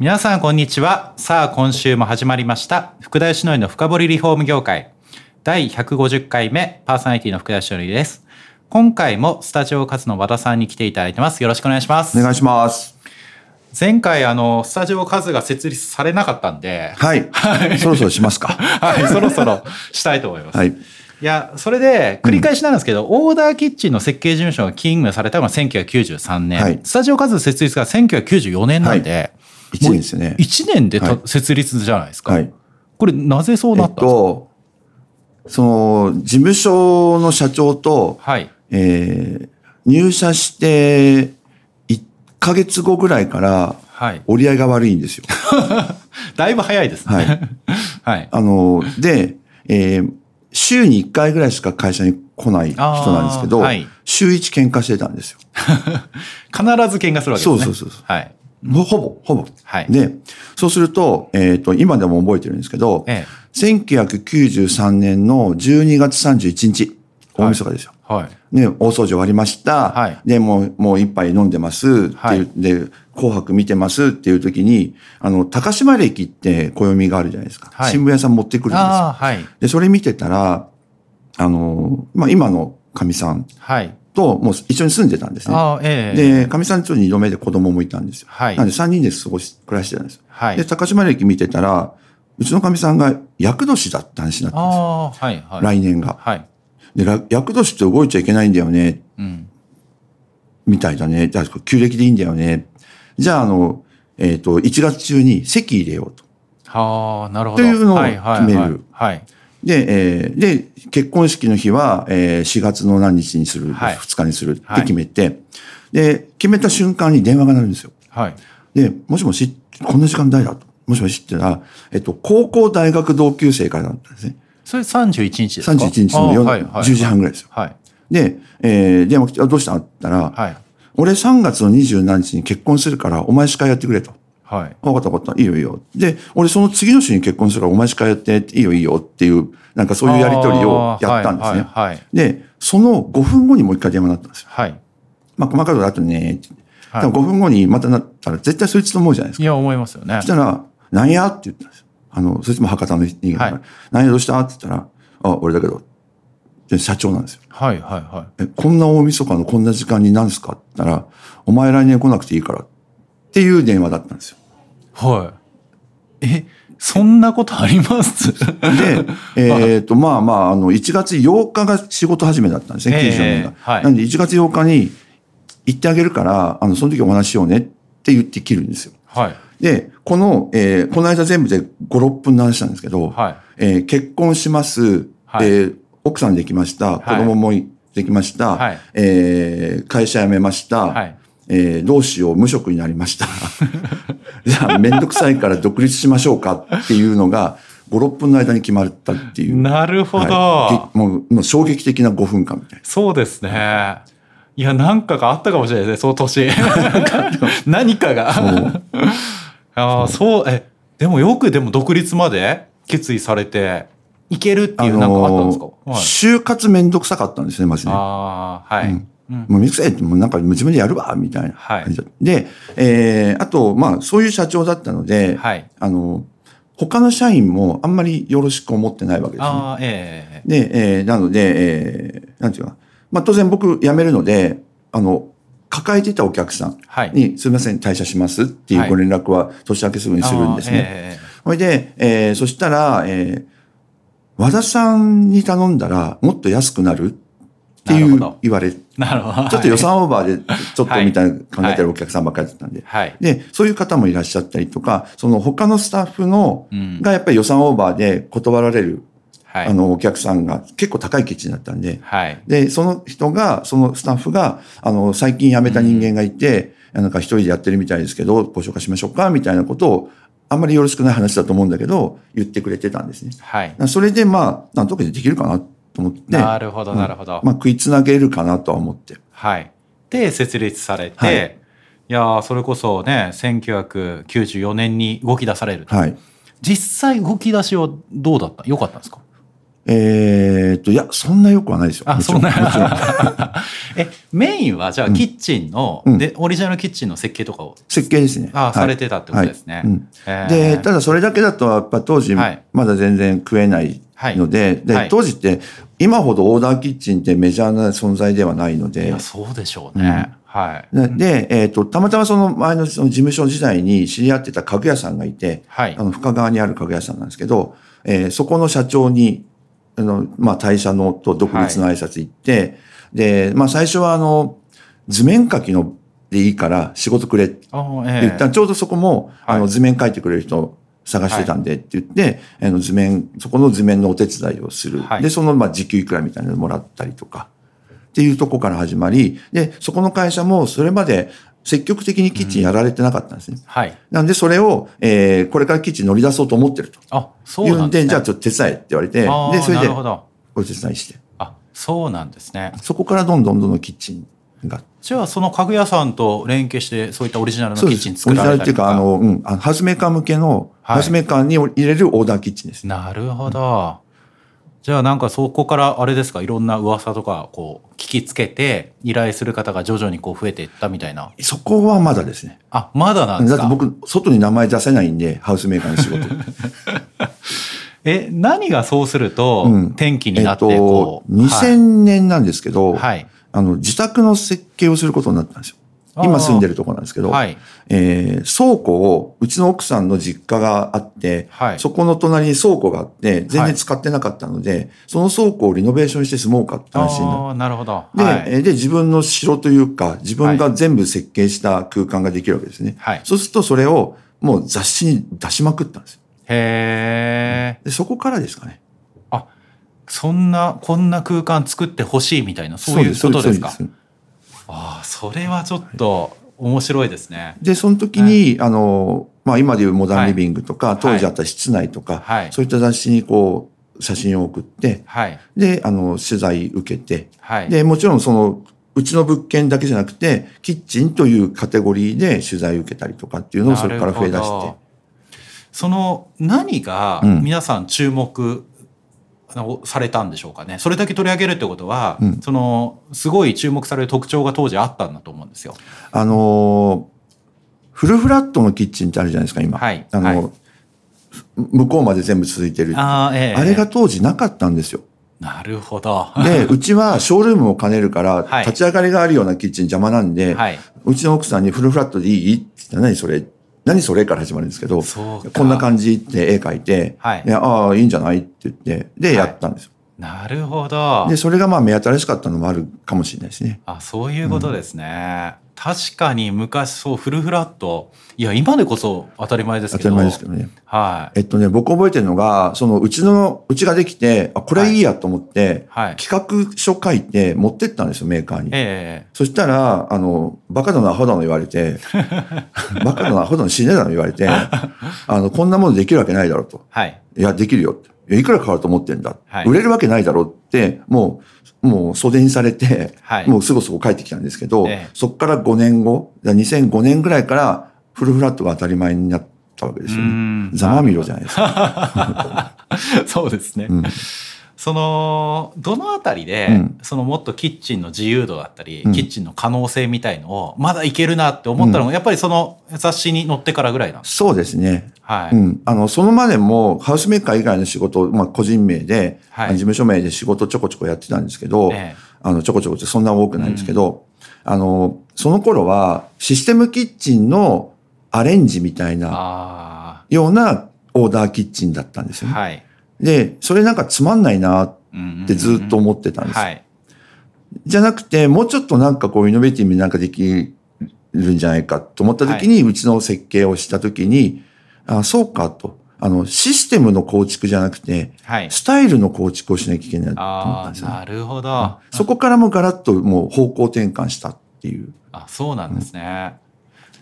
皆さんこんにちは。さあ今週も始まりました。福田義則の深掘りリフォーム業界。第150回目パーソナリティの福田義則です。今回もスタジオ活の和田さんに来ていただいてます。よろしくお願いします。お願いします。前回あのスタジオ数が設立されなかったんで。はい。そろそろしますか。はい。そろそろしたいと思います、はい。いや、それで、繰り返しなんですけど、オーダーキッチンの設計事務所が勤務されたのが1993年、はい。スタジオ数設立が1994年なんで、一年ですよね。1年でた、はい設立じゃないですか。はい。これ、なぜそうえっなったんですか、と、その、事務所の社長と、はい。えー入社して1ヶ月後ぐらいからはい。折り合いが悪いんですよ。だいぶ早いですね。はい。はい。あの、で、えー週に1回ぐらいしか会社に来ない人なんですけど、はい週1喧嘩してたんですよ。必ず喧嘩するわけですね。そうそうそうそうはい。ほほぼ、ほぼ。はいで、そうすると、えっ、と、今でも覚えてるんですけど、え1993年の12月31日、大晦日ですよ。え。はい。ね、大掃除終わりました。はいで、もう、もう一杯飲んでます。っていう、はいで、紅白見てますっていう時に、あの、高島歴って暦があるじゃないですか。はい新聞屋さん持ってくるんですよ。はい。で、それ見てたら、あの、まあ、今の神さんはい。ともう一緒に住んでたんですね。ええ。で、神さんと二度目で子供もいたんですよ。はいなんで三人で過ごし、暮らしてたんですよ。はいで、高島歴見てたら、うちの神さんが厄年だった話になったんですよ。はい。はい。来年が。はい。で、ら厄年って動いちゃいけないんだよね。うん。みたいだね。じゃあ、旧暦でいいんだよね。じゃあ、あの、えっ、と、1月中に席入れようと。はあ、なるほど。というのをはいはいはい決めるはい。で、えーで、結婚式の日は、えー4月の何日にする、はい2日にするってはい決めて、で、決めた瞬間に電話が鳴るんですよ。はい。で、もしもし、こんな時間誰だと。もしもしって言ったら、えっと、高校大学同級生からだったんですね。それ31日ですか？31日の夜、はいはい10時半ぐらいですよ。はい。で、えー、電話来て、あどうした？って言ったら、はい。俺3月の27日に結婚するから、お前司会やってくれと。はい。分かった分かった。いいよいいよ。で、俺その次の週に結婚するから、お前司会やって、いいよいいよっていう、なんかそういうやりとりをやったんですね。はい。はい。で、その5分後にもう一回電話になったんですよ。はい。まあ、細かいことあとね、ってはい多分5分後にまたなったら、絶対そいつと思うじゃないですか。いや、思いますよねそし。たら、なんやって言ったんですよ。あの、そいつも博多の人間だから、はいなんやどうした？って言ったら、あ、俺だけど。で、社長なんですよ。はい。はい。はえ、こんな大晦日のこんな時間に何すか？って言ったら、お前来年来なくていいから。っていう電話だったんですよ。い。はい。え、そんなことあります？で、えっと、まあまあ、あの、1月8日が仕事始めだったんですね、ええ94年が。はい。なんで1月8日に行ってあげるから、あの、その時お話しようねって言って切るんですよ。はい。で、この、えーこの間全部で5、6分の話なんですけど、はい。えー結婚します、はい。えー奥さんできました、子供もできました、はい。えー会社辞めました、はいえーどうしよう、無職になりました。じゃあ、めんどくさいから独立しましょうかっていうのが、5、6分の間に決まったっていう。なるほど。はいげもうもう衝撃的な5分間みたいな。そうですね。いや、なんかがあったかもしれないですね、その年。何かが。ああ、そう、え、でもよくでも独立まで決意されて、いけるっていうなんかあったんですか、ーはい、就活めんどくさかったんですね、まずね。ああ、はい。うんうんもうめんどくさいって、もうなんか自分でやるわ、みたいなはい。で、えー、あと、まあ、そういう社長だったので、はい。あの、他の社員もあんまりよろしく思ってないわけですね。ああ、ええで、えー、なので、えー、なんていうかな。まあ、当然僕辞めるので、あの、抱えていたお客さんはい。に、すみません、退社しますっていうご連絡は年明けすぐにするんですね。えそれで、えー、そしたら、えー、和田さんに頼んだらもっと安くなるっていう言われ、ちえなるほど。ょっと予算オーバーでちょっとはいみたいな考えてるお客さんばっかりだったんで。はい。で、そういう方もいらっしゃったりとか、その他のスタッフの、うんがやっぱり予算オーバーで断られる、はい。あの、お客さんが結構高いケチだったんで、はい。で、その人が、そのスタッフが、あの、最近辞めた人間がいて、なんか一人でやってるみたいですけど、ご紹介しましょうかみたいなことをあんまりよろしくない話だと思うんだけど、言ってくれてたんですね。はい。それでまあ、なんとかできるかなと思って、なるほど、なるほど。まあ、食いつなげるかなとは思って。はい。で、設立されて、はいい、やーそれこそね、1994年に動き出されると。はい。実際動き出しはどうだった？良かったんですか？えーっと、いや、そんなよくはないですよ。あ、そんな。え、メインはじゃあキッチンの、うんで、オリジナルキッチンの設計とかを、設計ですね。あ、はいされてたってことですね。はいうんへーで、ただそれだけだと、やっぱ当時、はいまだ全然食えないので、はい。で、当時って、今ほどオーダーキッチンってメジャーな存在ではないので。いや、、そうでしょうね。はい。でで、えっ、と、たまたまその前のその事務所時代に知り合ってた家具屋さんがいて、はい。あの、深川にある家具屋さんなんですけど、えーそこの社長に、あの、まあ、退社のと独立の挨拶行って、で、まあ、最初はあの、図面書きのでいいから仕事くれって言えった。らちょうどそこも、はい。あの、図面書いてくれる人探してたんでって言って、あの図面、そこの図面のお手伝いをする。はいで、その、まあ、時給いくらみたいなのもらったりとか、っていうとこから始まり、で、そこの会社もそれまで積極的にキッチンやられてなかったんですね。はい。なんで、それを、えーこれからキッチン乗り出そうと思ってると。あ、そういうんで、なんですね。じゃあちょっと手伝えって言われて、で、それで。お手伝いして。あ、そうなんですね。そこからどんどんどんどんキッチンが。じゃあ、その家具屋さんと連携して、そういったオリジナルの。キッチン作オリジナルっていうか、られたりとか。あの、うん、あのハウスメーカー向けの、はいハウスメーカーに入れるオーダーキッチンです。なるほど。じゃあなんかそこからあれですかいろんな噂とかこう聞きつけて依頼する方が徐々にこう増えていったみたいな。そこはまだですね。あ、まだなんですか？だって僕、外に名前出せないんで、ハウスメーカーの仕事。え、何がそうするとうん転機にえっなってこう。と、2000年なんですけど、はい。はい。あの、自宅の設計をすることになったんですよ。今住んでるところなんですけど、はい。えー倉庫を、うちの奥さんの実家があって、はいそこの隣に倉庫があって、全然使ってなかったので、その倉庫をリノベーションして住もうかって話になっああ、なるほど。て、はい。えーで、自分の城というか、自分が全部設計した空間ができるわけですね。はいそうすると、それをもう雑誌に出しまくったんですよ。へえ。でそこからですかね。あ、そんな、こんな空間作ってほしいみたいな、そういうことですか？ああ、それはちょっと面白いですね。で、その時に、あの、まあ、今でいうモダンリビングとか、い。当時あった室内とか、はい。そういった雑誌にこう、写真を送って、はい。で、あの、取材受けて、はい。で、もちろんその、うちの物件だけじゃなくて、キッチンというカテゴリーで取材受けたりとかっていうのをそれから増え出して。その何がうん。皆さん注目されたんでしょうかね。それだけ取り上げるってことは、うんそのすごい注目される特徴が当時あったんだと思うんですよ。あのーフルフラットのキッチンってあるじゃないですか、今。はいあの、はい向こうまで全部続いてる。あああ、ええれが当時なかったんですよ。なるほど。で、うちはショールームを兼ねるから、はい立ち上がりがあるようなキッチン邪魔なんで、はい。うちの奥さんにフルフラットでいい？って言ったら何それ？何それから始まるんですけど、こんな感じって絵描いて、はいでああ、いいんじゃないって言って、で、はいやったんですよ。なるほど。で、それがまあ目新しかったのもあるかもしれないですね。あ、そういうことですね。確かに昔そうフルフラット、いや今でこそ当たり前ですけど。当たり前ですけどね。はい。えっとね、僕覚えてるのが、そのうちの、うちができて、あ、これいいやと思って、はい。企画書書いて持ってったんですよ、メーカーに。ええそしたら、あの、バカだのアホだの言われて、バカだのアホだの死ねだの言われて、あの、こんなものできるわけないだろうと。はい。いや、できるよって。いくらかかると思ってんだ？はい売れるわけないだろうって、もう、もう袖にされて、はいもうすぐそこ帰ってきたんですけど、ええそこから5年後、だから2005年ぐらいからフルフラットが当たり前になったわけですようねん。ざまみろじゃないですか。そうですね。うんそのどのあたりで、うんそのもっとキッチンの自由度だったり、うんキッチンの可能性みたいのをまだいけるなって思ったのが、やっぱりその雑誌に載ってからぐらいなんです。そうですね。はい。うん。あの、そのまでも、ハウスメーカー以外の仕事、まあ、個人名で、はい事務所名で仕事ちょこちょこやってたんですけど、ええあの、ちょこちょこってそんな多くないんですけど、あの、その頃は、システムキッチンのアレンジみたいなあようなオーダーキッチンだったんですよね。あはい。で、それなんかつまんないなっうんうんうんてずっと思ってたんです。じゃなくて、もうちょっとなんかこう、イノベーティブになんかできるんじゃないかと思った時に、うちの設計をした時に、あ、そうかと。あの、システムの構築じゃなくて、はい。スタイルの構築をしなきゃいけないと思ったんですよね。なるほど。そこからもガラッともう方向転換したっていう。あそうなんですね。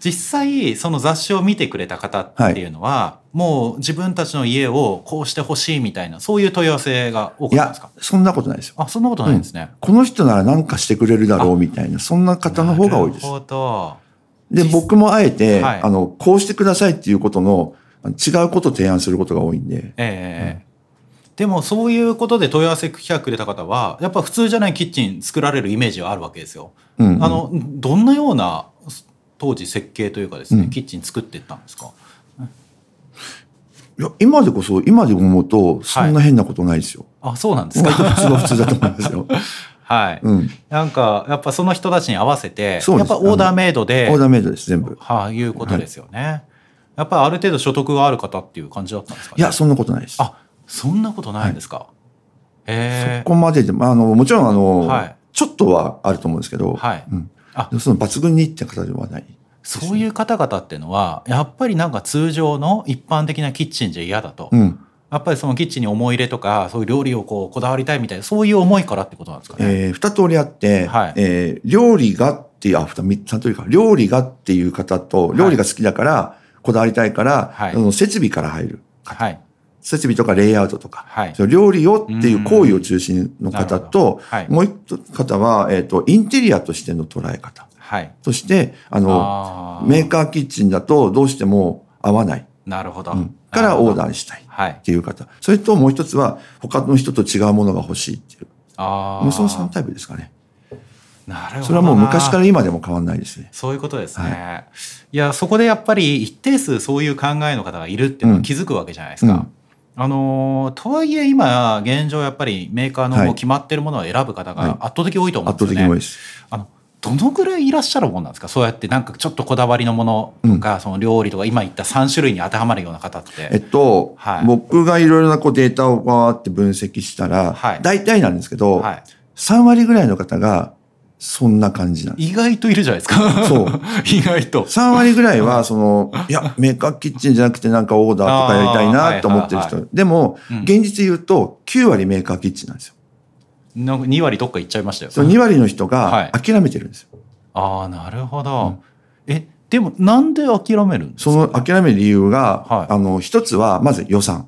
実際その雑誌を見てくれた方っていうのは、もう自分たちの家をこうしてほしいみたいなそういう問い合わせが多かったんですか、そんなことないですよ。あそんなことないんですね、この人なら何かしてくれるだろうみたいな、そんな方の方が多いです。な。るほど。で、実僕もあえて、はい。あの、こうしてくださいっていうことの、違うことを提案することが多いんで、ええ。でもそういうことで問い合わせ来てくれた方はやっぱ普通じゃないキッチン作られるイメージはあるわけですよ。うんうん。あのどんなような当時設計というかですね、うん。キッチン作っていったんですか？いや、今でこそ、今で思うと、そんな変なことないですよ。あそうなんですか？普通は普通だと思いますよ。はい、うん。なんかやっぱその人たちに合わせてやっぱオーダーメイドでオーダーメイドです、全部。はあ、いうことですよね、やっぱりある程度所得がある方っていう感じだったんですかね？いや、そんなことないです。あそんなことないんですか、へえそこまでで、まあ、あの、もちろん、あの、はい。ちょっとはあると思うんですけど、はい。うん。その抜群にって方ではない。そういう方々っていうのはやっぱりなんか通常の一般的なキッチンじゃ嫌だと、うん。やっぱりそのキッチンに思い入れとかそういう料理をこうこだわりたいみたいなそういう思いからってことなんですかね？えー二通りあって、はいえー料理がっていう、あ、二三三通りか。料理がっていう方と、料理が好きだから、こだわりたいから、はいその設備から入る。はい設備とかレイアウトとか、はい料理をっていう行為を中心の方とど、はいもう一方は、えっ、と、インテリアとしての捉え方。はい。そして、あの、あメーカーキッチンだとどうしても合わない。なるほど。うんからオーダー。ーしたいっはい。ていう方。それともう一つは、他の人と違うものが欲しいっていう。ああ。もうその3タイプですかね。なるほどな。それはもう昔から今でも変わんないですね。そういうことですね。い、や、そこでやっぱり一定数そういう考えの方がいるっていうのは気づくわけじゃないですか。うんあのーとはいえ今、現状やっぱりメーカーのはい。もう決まってるものを選ぶ方はい。が圧倒的多いと思うん圧ですよね。倒的に多いです。あのどのぐらいいらっしゃるもんなんですか？そうやってなんかちょっとこだわりのものとか、その料理とか今言った3種類に当てはまるような方って。えっと、はい。僕がいろいろなこうデータをバーって分析したら、はい。大体なんですけど、はい、3割ぐらいの方がそんな感じなんです。意外といるじゃないですか。そう。意外と。3割ぐらいは、その、いや、メーカーキッチンじゃなくてなんかオーダーとかやりたいなと思ってるはいはい人。でもうん、現実言うと、9割メーカーキッチンなんですよ。なんか2割どっか行っちゃいましたよ。その2割の人はいが諦めてるんですよ。ああ、なるほど。え、でもなんで諦めるんですか？その諦める理由が、はいあの、一つは、まず予算。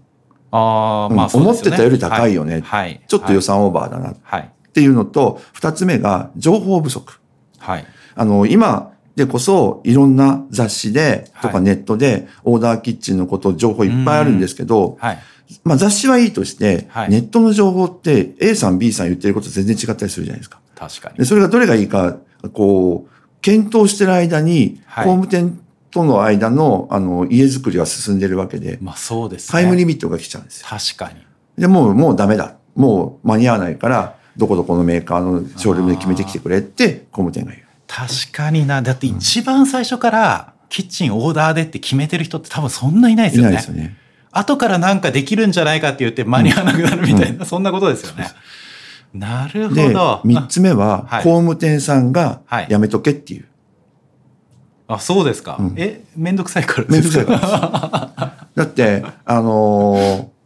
ああ、うんまあね、思ってたより高いよねはい。ちょっと予算オーバーだなっはい。ていうのと、二つ目が情報不足。はい。あの、今でこそいろんな雑誌でとはいかネットでオーダーキッチンのこと情報いっぱいあるんですけど、はい。まあ雑誌はいいとして、はいネットの情報って A さん B さん言ってること全然違ったりするじゃないですか。確かにで。それがどれがいいか、こう、検討してる間に、はい工務店との間の、あの、家づくりは進んでるわけで、まあそうですね。タイムリミットが来ちゃうんですよ。確かに。で、もう、もうダメだ。もう間に合わないから、どこどこのメーカーのショールームで決めてきてくれって、工務店が言う。確かにな。だって一番最初からキッチンオーダーでって決めてる人って多分そんないないですいよね。ないですよね。後からなんかできるんじゃないかって言って間に合わなくなるみたいな、そんなことですよね。なるほで、ど。三つ目は、はい工務店さんがはいやめとけっていう。あ、そうですか。うんえ、めんどくさいからめんどですくさいからです。だって、あのー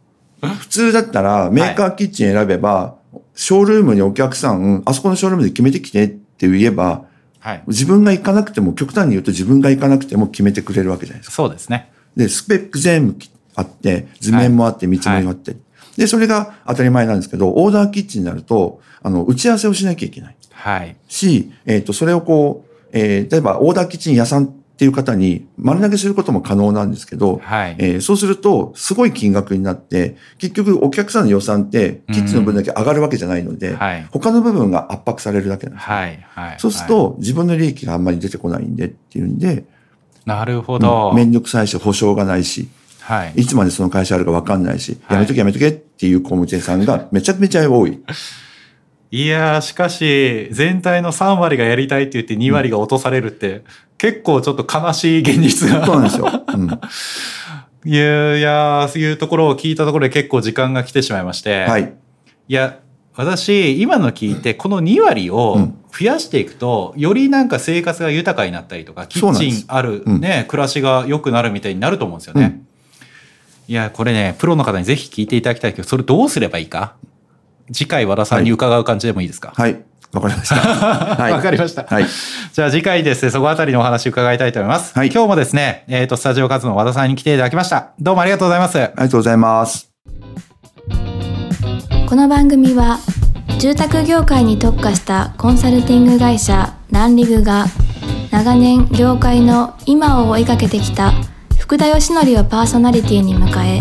普通だったらメーカーキッチン選べば、ショールームにお客さん、あそこのショールームで決めてきてって言えば、はい。自分が行かなくても、極端に言うと自分が行かなくても決めてくれるわけじゃないですか。そうですね。で、スペック全部あって、図面もあって、見積もりもあって。で、それが当たり前なんですけど、オーダーキッチンになると、あの、打ち合わせをしなきゃいけない。はい。し、えっ、と、それをこう、えー例えばオーダーキッチン屋さんっていう方に丸投げすることも可能なんですけど、はい。えーそうすると、すごい金額になって、結局お客さんの予算って、キッチンの分だけ上がるわけじゃないので、はい。他の部分が圧迫されるだけなんです。はい。はい。そうすると、自分の利益があんまり出てこないんでっていうんで、なるほど。うんめんどくさいし、保証がないし、はい。いつまでその会社あるか分かんないし、はいやめとけやめとけっていう工務店さんがめちゃめちゃ多い。いやー、しかし、全体の3割がやりたいって言って2割が落とされるって、結構ちょっと悲しい現実が。そうなんですよ。うん。いやいや、そういうところを聞いたところで結構時間が来てしまいまして。。はいい。いや、私、今の聞いて、この2割をうん増やしていくと、よりなんか生活が豊かになったりとか、キッチンあるうんね、暮らしが良くなるみたいになると思うんですよね。いや、これね、プロの方にぜひ聞いていただきたいけど、それどうすればいいか？次回和田さんに伺う感じでもいいですか、はい。わかりました。はい。わかりました。はい。じゃあ次回ですね、そこあたりのお話伺いたいと思います。はい今日もですね、えっ、と、スタジオ活動の和田さんに来ていただきました。どうもありがとうございます。ありがとうございます。この番組は住宅業界に特化したコンサルティング会社ランリグが長年業界の今を追いかけてきた福田義則をパーソナリティに迎え